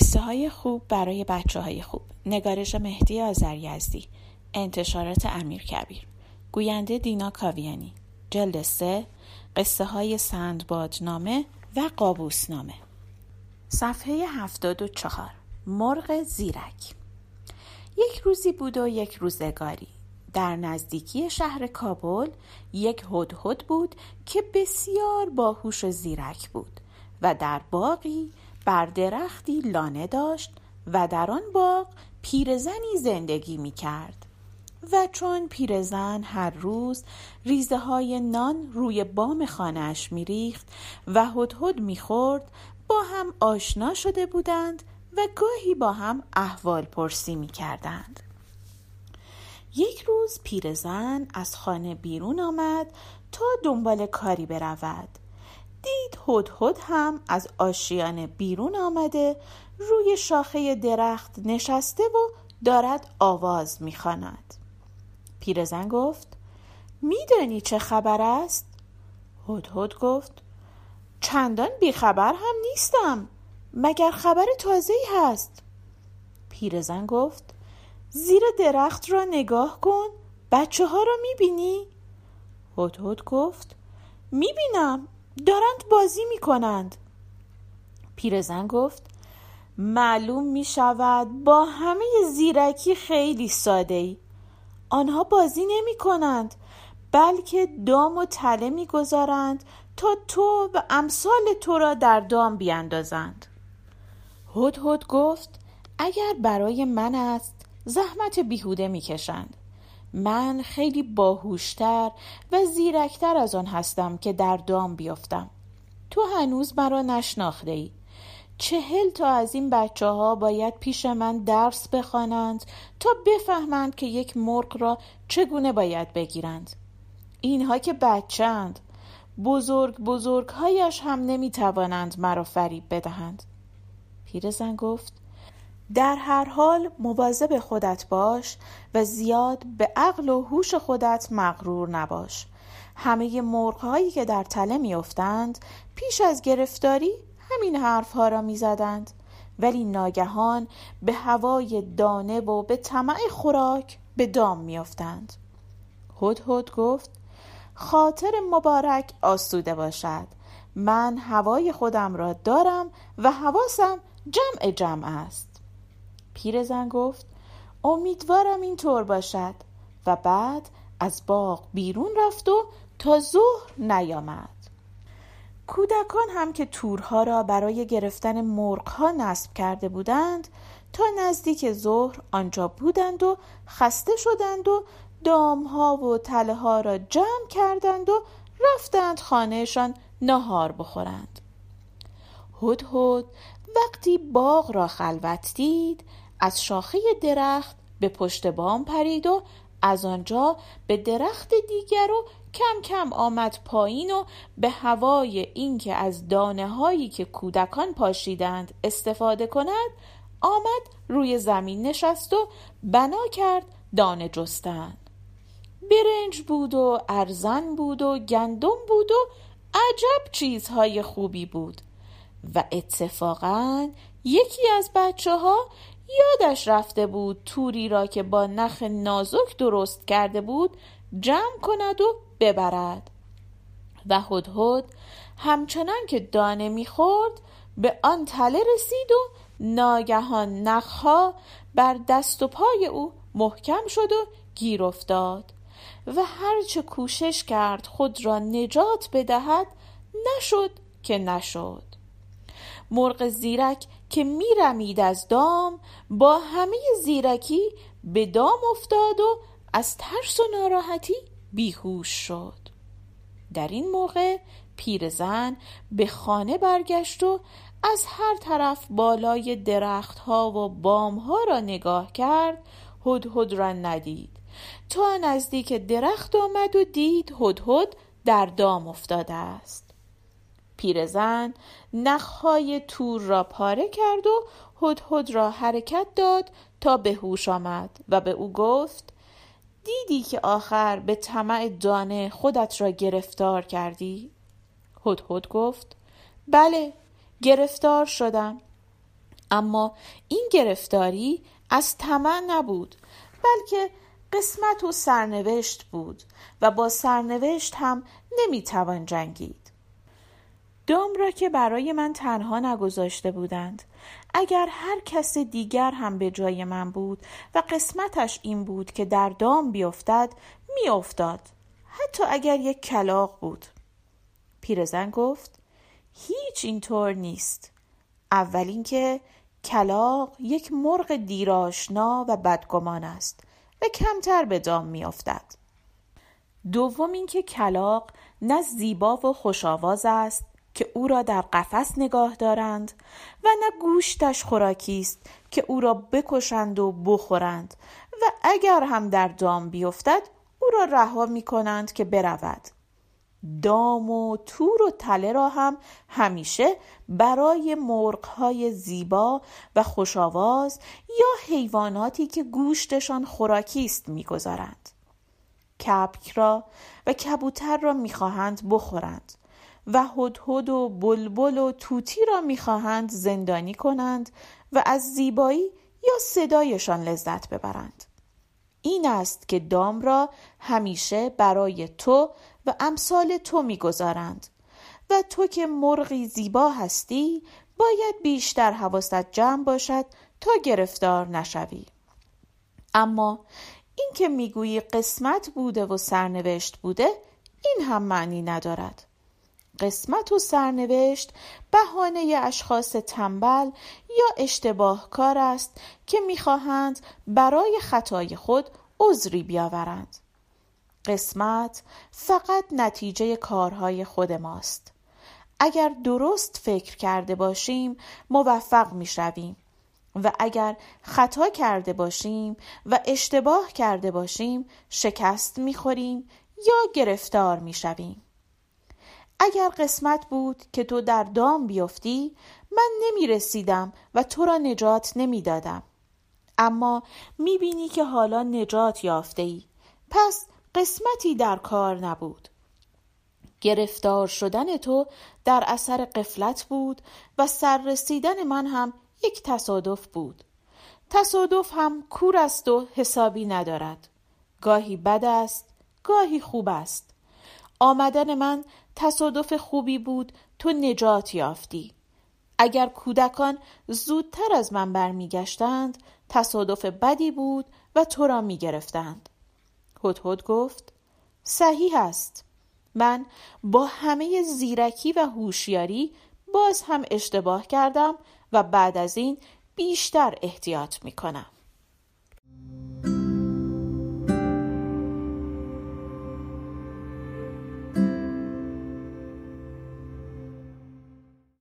قصه های خوب برای بچه های خوب. نگارش مهدی آزریزدی انتشارات امیر کبیر. گوینده دینا کاویانی. جلد سه. قصه های سندبادنامه و قابوسنامه. صفحه هفتاد و چهار. مرغ زیرک. یک روزی بود و یک روزگاری. در نزدیکی شهر کابل یک هدهد بود که بسیار باهوش و زیرک بود و در باقی بر درختی لانه داشت و در آن باغ پیرزنی زندگی می کرد و چون پیرزن هر روز ریزه های نان روی بام می ریخت و هدهد می خورد با هم آشنا شده بودند و گاهی با هم احوال پرسی می کردند. یک روز پیرزن از خانه بیرون آمد تا دنبال کاری برود دید هدهد هم از آشیانه بیرون آمده روی شاخه درخت نشسته و دارد آواز می‌خواند. پیرزن گفت میدانی چه خبر است؟ هدهد گفت چندان بیخبر هم نیستم مگر خبر تازه هست؟ پیرزن گفت زیر درخت را نگاه کن بچه ها را می‌بینی؟ هدهد گفت می‌بینم دارند بازی می کنند پیرزن گفت معلوم می شود با همه زیرکی خیلی ساده ای آنها بازی نمی کنند بلکه دام و تله می گذارند تا تو و امثال تو را در دام بیاندازند. هد گفت اگر برای من است زحمت بیهوده می‌کشند. من خیلی باهوشتر و زیرکتر از آن هستم که در دام بیفتم تو هنوز مرا نشناخته ای چهل تا از این بچه ها باید پیش من درس بخوانند تا بفهمند که یک مرغ را چگونه باید بگیرند. اینها که بچند بزرگ بزرگ هایش هم نمی توانند مرا فریب بدهند. پیرزن گفت در هر حال مواظب خودت باش و زیاد به عقل و هوش خودت مغرور نباش. همه مرغهایی که در تله میافتند پیش از گرفتاری همین حرفها را می‌زدند. ولی ناگهان به هوای دانه و به طمع خوراک به دام میافتند. هدهد گفت خاطر مبارک آسوده باشد. من هوای خودم را دارم و حواسم جمع جمع است. پیرزن گفت امیدوارم این طور باشد. و بعد از باغ بیرون رفت و تا ظهر نیامد. کودکان هم که تورها را برای گرفتن مرغها نصب کرده بودند تا نزدیک ظهر آنجا بودند و خسته شدند و دامها و تله ها را جمع کردند و رفتند خانهشان نهار بخورند. هدهد وقتی باغ را خلوت دید از شاخه درخت به پشت بام پرید و از آنجا به درخت دیگر و کم کم آمد پایین و به هوای اینکه از دانه هایی که کودکان پاشیدند استفاده کند آمد روی زمین نشست و بنا کرد دانه جستن. برنج بود و ارزن بود و گندم بود و عجب چیزهای خوبی بود و اتفاقا یکی از بچه ها یادش رفته بود توری را که با نخ نازک درست کرده بود جمع کند و ببرد. و هدهد همچنان که دانه می‌خورد به آن تله رسید و ناگهان نخها بر دست و پای او محکم شد و گیر افتاد و هرچه کوشش کرد خود را نجات بدهد نشد که نشد. مرغ زیرک که میرمید از دام با همه زیرکی به دام افتاد و از ترس و ناراحتی بیهوش شد. در این موقع پیرزن به خانه برگشت و از هر طرف بالای درختها و بامها را نگاه کرد هدهد را ندید. تا نزدیک درخت آمد و دید هدهد در دام افتاده است. پیرزن نخهای تور را پاره کرد و هدهد را حرکت داد تا به هوش آمد و به او گفت دیدی که آخر به طمع دانه خودت را گرفتار کردی؟ هدهد گفت بله گرفتار شدم. اما این گرفتاری از طمع نبود بلکه قسمت و سرنوشت بود و با سرنوشت هم نمی‌توان جنگید. دام را که برای من تنها نگذاشته بودند. اگر هر کس دیگر هم به جای من بود و قسمتش این بود که در دام بیفتد میافتاد. حتی اگر یک کلاق بود. پیرزن گفت هیچ اینطور نیست. اول اینکه کلاق یک مرغ دیراشنا و بدگمان است و کمتر به دام میافتد. دوم اینکه کلاق نه زیبا و خوشآواز است که او را در قفس نگاه دارند و نه گوشتش خوراکی است که او را بکشند و بخورند و اگر هم در دام بیفتد او را رها می کنند که برود. دام و تور و تله را هم همیشه برای مرغهای زیبا و خوشاواز یا حیواناتی که گوشتشان خوراکی است می‌گذارند کپک را و کبوتر را می‌خواهند بخورند. و هدهد و بلبل و توتی را می‌خواهند زندانی کنند و از زیبایی یا صدایشان لذت ببرند. این است که دام را همیشه برای تو و امثال تو می‌گذارند و تو که مرغی زیبا هستی باید بیشتر حواست جمع باشد تا گرفتار نشوی. اما این که می‌گویی قسمت بوده و سرنوشت بوده این هم معنی ندارد. قسمت و سرنوشت بهانه اشخاص تنبل یا اشتباه کار است که می‌خواهند برای خطای خود عذری بیاورند. قسمت فقط نتیجه کارهای خود ماست. اگر درست فکر کرده باشیم موفق می شویم و اگر خطا کرده باشیم و اشتباه کرده باشیم شکست می خوریم یا گرفتار می شویم. اگر قسمت بود که تو در دام بیفتی من نمی رسیدم و تو را نجات نمی دادم. اما می بینی که حالا نجات یافته ای. پس قسمتی در کار نبود. گرفتار شدن تو در اثر قفلت بود و سررسیدن من هم یک تصادف بود. تصادف هم کور است و حسابی ندارد. گاهی بد است، گاهی خوب است. آمدن من تصادف خوبی بود تو نجات یافتی. اگر کودکان زودتر از من برمیگشتند تصادف بدی بود و تو را می‌گرفتند. هدهد گفت صحیح است. من با همه زیرکی و هوشیاری باز هم اشتباه کردم و بعد از این بیشتر احتیاط می کنم.